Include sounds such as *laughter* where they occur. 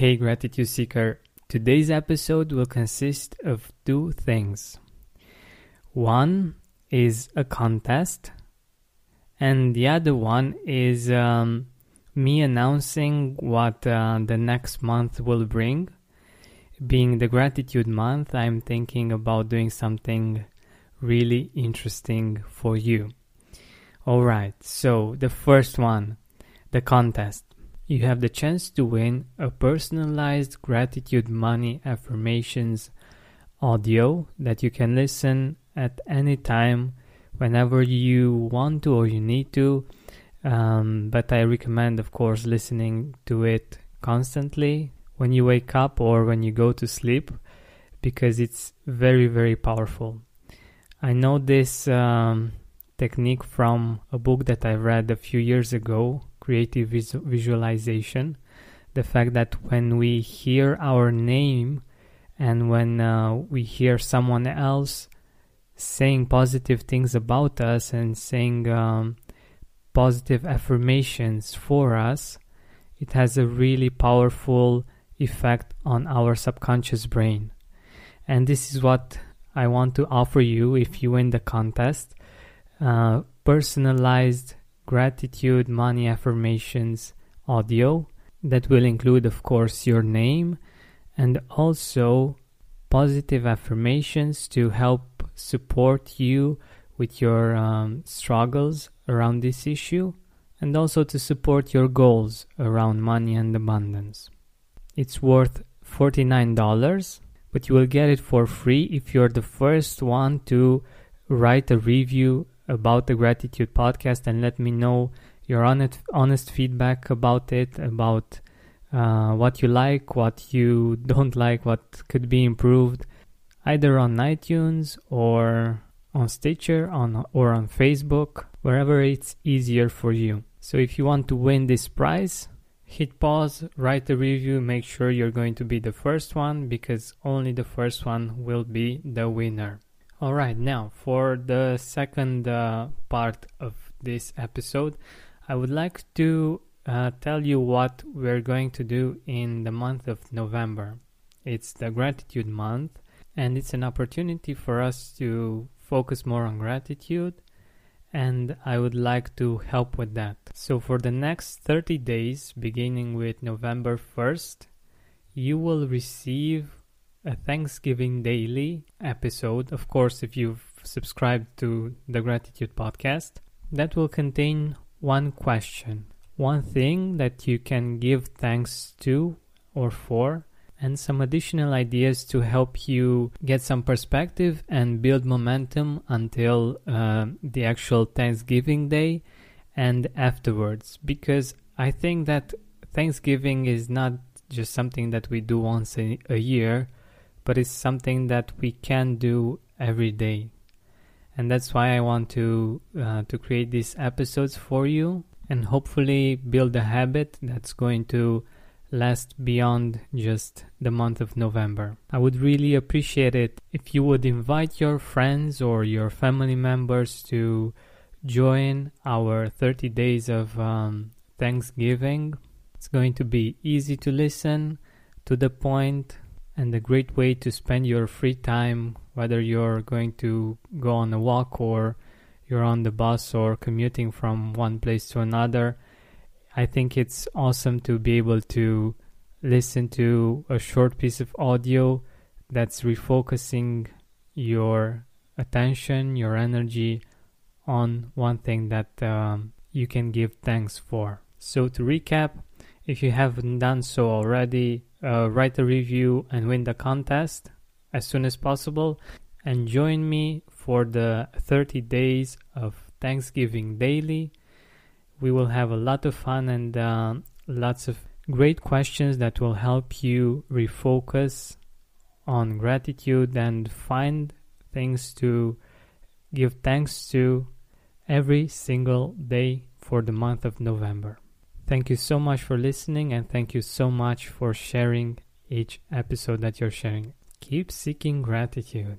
Hey, Gratitude Seeker. Today's episode will consist of two things. One is a contest, and the other one is um, me announcing what uh, the next month will bring. Being the gratitude month, I'm thinking about doing something really interesting for you. Alright, so the first one, the contest. You have the chance to win a personalized gratitude money affirmations audio that you can listen at any time whenever you want to or you need to. Um, but I recommend, of course, listening to it constantly when you wake up or when you go to sleep because it's very, very powerful. I know this um, technique from a book that I read a few years ago, Creative Visualization. The fact that when we hear our name and when uh, we hear someone else saying positive things about us and saying um, positive affirmations for us, it has a really powerful effect on our subconscious brain. And this is what I want to offer you if you win the contest uh, personalized gratitude money affirmations audio that will include, of course, your name and also positive affirmations to help support you with your um, struggles around this issue and also to support your goals around money and abundance. It's worth $49 but you will get it for free if you're the first one to write a review about the gratitude podcast and let me know your honest, honest feedback about it about uh, what you like what you *laughs* don't like what could be improved either on itunes or on stitcher on or on facebook wherever it's easier for you so if you want to win this prize hit pause, write a review, make sure you're going to be the first one because only the first one will be the winner. Alright, now for the second uh, part of this episode, I would like to uh, tell you what we're going to do in the month of November. It's the gratitude month, and it's an opportunity for us to focus more on gratitude and I would like to help with that. So, for the next 30 days, beginning with November 1st, you will receive a Thanksgiving Daily episode. Of course, if you've subscribed to the Gratitude Podcast, that will contain one question, one thing that you can give thanks to or for and some additional ideas to help you get some perspective and build momentum until uh, the actual Thanksgiving Day and afterwards. Because I think that Thanksgiving is not just something that we do once a, a year, but it's something that we can do every day. And that's why I want to uh, to create these episodes for you and hopefully build a habit that's going to last beyond just the month of November. I would really appreciate it if you would invite your friends or your family members to join our 30 days of um, Thanksgiving. It's going to be easy to listen, to the point, and a great way to spend your free time, whether you're going to go on a walk or you're on the bus or commuting from one place to another I think it's awesome to be able to listen to a short piece of audio that's refocusing your attention, your energy on one thing that um, you can give thanks for. So, to recap, if you haven't done so already, uh, write a review and win the contest as soon as possible. And join me for the 30 days of Thanksgiving Daily we will have a lot of fun and uh, lots of great questions that will help you refocus on gratitude and find things to give thanks to every single day for the month of November. Thank you so much for listening and thank you so much for sharing each episode that you're sharing. Keep seeking gratitude.